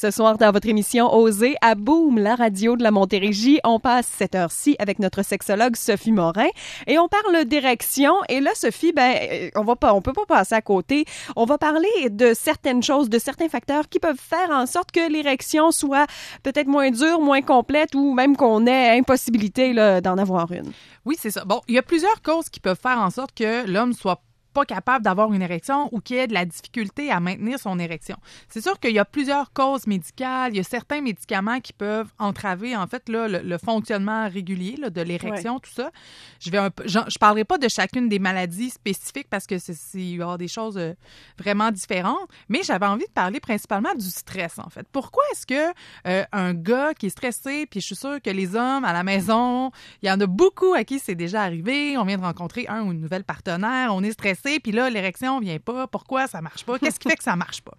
Ce soir, dans votre émission Oser à Boom, la radio de la Montérégie, on passe cette heure-ci avec notre sexologue Sophie Morin et on parle d'érection. Et là, Sophie, ben, euh, on va pas, on peut pas passer à côté. On va parler de certaines choses, de certains facteurs qui peuvent faire en sorte que l'érection soit peut-être moins dure, moins complète ou même qu'on ait impossibilité d'en avoir une. Oui, c'est ça. Bon, il y a plusieurs causes qui peuvent faire en sorte que l'homme soit pas capable d'avoir une érection ou qui ait de la difficulté à maintenir son érection. C'est sûr qu'il y a plusieurs causes médicales, il y a certains médicaments qui peuvent entraver en fait là, le, fonctionnement régulier là, de l'érection, tout ça. Je vais un peu, je, parlerai pas de chacune des maladies spécifiques parce que c'est il y a des choses euh, vraiment différentes, mais j'avais envie de parler principalement du stress en fait. Pourquoi est-ce que euh, un gars qui est stressé, puis je suis sûre que les hommes à la maison, il y en a beaucoup à qui c'est déjà arrivé, on vient de rencontrer un ou une nouvelle partenaire, on est stressé puis là, l'érection vient pas. Pourquoi ça marche pas? Qu'est-ce qui fait que ça marche pas?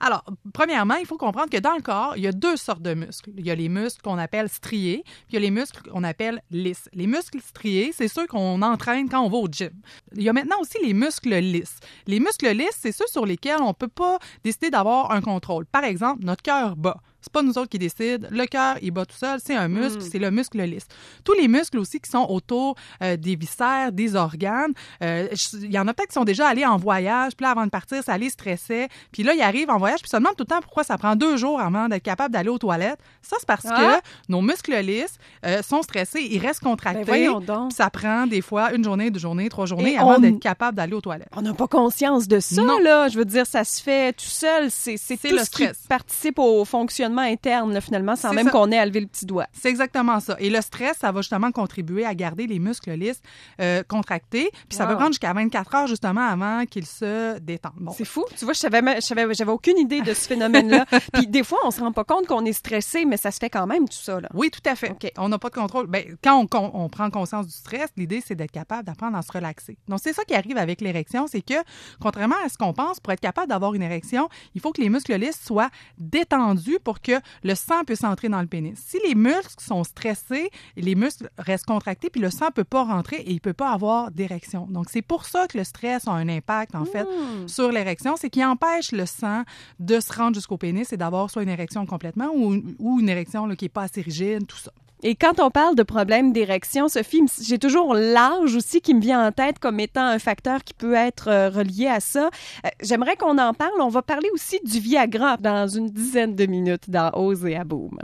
Alors, premièrement, il faut comprendre que dans le corps, il y a deux sortes de muscles. Il y a les muscles qu'on appelle striés, puis il y a les muscles qu'on appelle lisses. Les muscles striés, c'est ceux qu'on entraîne quand on va au gym. Il y a maintenant aussi les muscles lisses. Les muscles lisses, c'est ceux sur lesquels on peut pas décider d'avoir un contrôle. Par exemple, notre cœur bat. C'est pas nous autres qui décident. Le cœur, il bat tout seul. C'est un muscle, mm. c'est le muscle lisse. Tous les muscles aussi qui sont autour euh, des viscères, des organes. Euh, il y en a peut-être qui sont déjà allés en voyage. Puis là, avant de partir, ça les stressait. Puis là, ils arrivent en voyage. Puis ça demande tout le temps pourquoi ça prend deux jours avant d'être capable d'aller aux toilettes. Ça, c'est parce ah. que nos muscles lisses euh, sont stressés. Ils restent contractés. Ben donc. Ça prend des fois une journée, deux journées, trois journées avant d'être capable d'aller aux toilettes. On n'a pas conscience de ça, là. Je veux dire, ça se fait tout seul. C'est tout le ce stress. qui participe au fonctionnement interne, finalement, sans même qu'on ait à lever le petit doigt. C'est exactement ça. Et le stress, ça va justement contribuer à garder les muscles lisses euh, contractés. Puis ça va prendre jusqu'à 24 heures, justement, avant qu'ils se détendent. Bon. C'est fou. Tu vois, je savais, j'avais aucune idée de ce phénomène-là. Puis des fois, on se rend pas compte qu'on est stressé, mais ça se fait quand même, tout ça. Là. Oui, tout à fait. On n'a pas de contrôle. Ben, quand on, on, prend conscience du stress, l'idée, c'est d'être capable d'apprendre à se relaxer. Donc, c'est ça qui arrive avec l'érection, c'est que, contrairement à ce qu'on pense, pour être capable d'avoir une érection, il faut que les muscles lisses soient détendus pour que le sang puisse entrer dans le pénis. Si les muscles sont stressés, les muscles restent contractés, puis le sang peut pas rentrer et il peut pas avoir d'érection. Donc, c'est pour ça que le stress a un impact, en fait, hmm. sur l'érection. C'est qu'il empêche le sang de se rendre jusqu'au pénis et d'avoir soit une érection complètement ou, une érection qui est pas assez rigide, tout ça. Et quand on parle de problèmes d'érection, Sophie, j'ai toujours l'âge aussi qui me vient en tête comme étant un facteur qui peut être euh, relié à ça. Euh, j'aimerais qu'on en parle. On va parler aussi du Viagra dans une dizaine de minutes dans Ose et à Boom.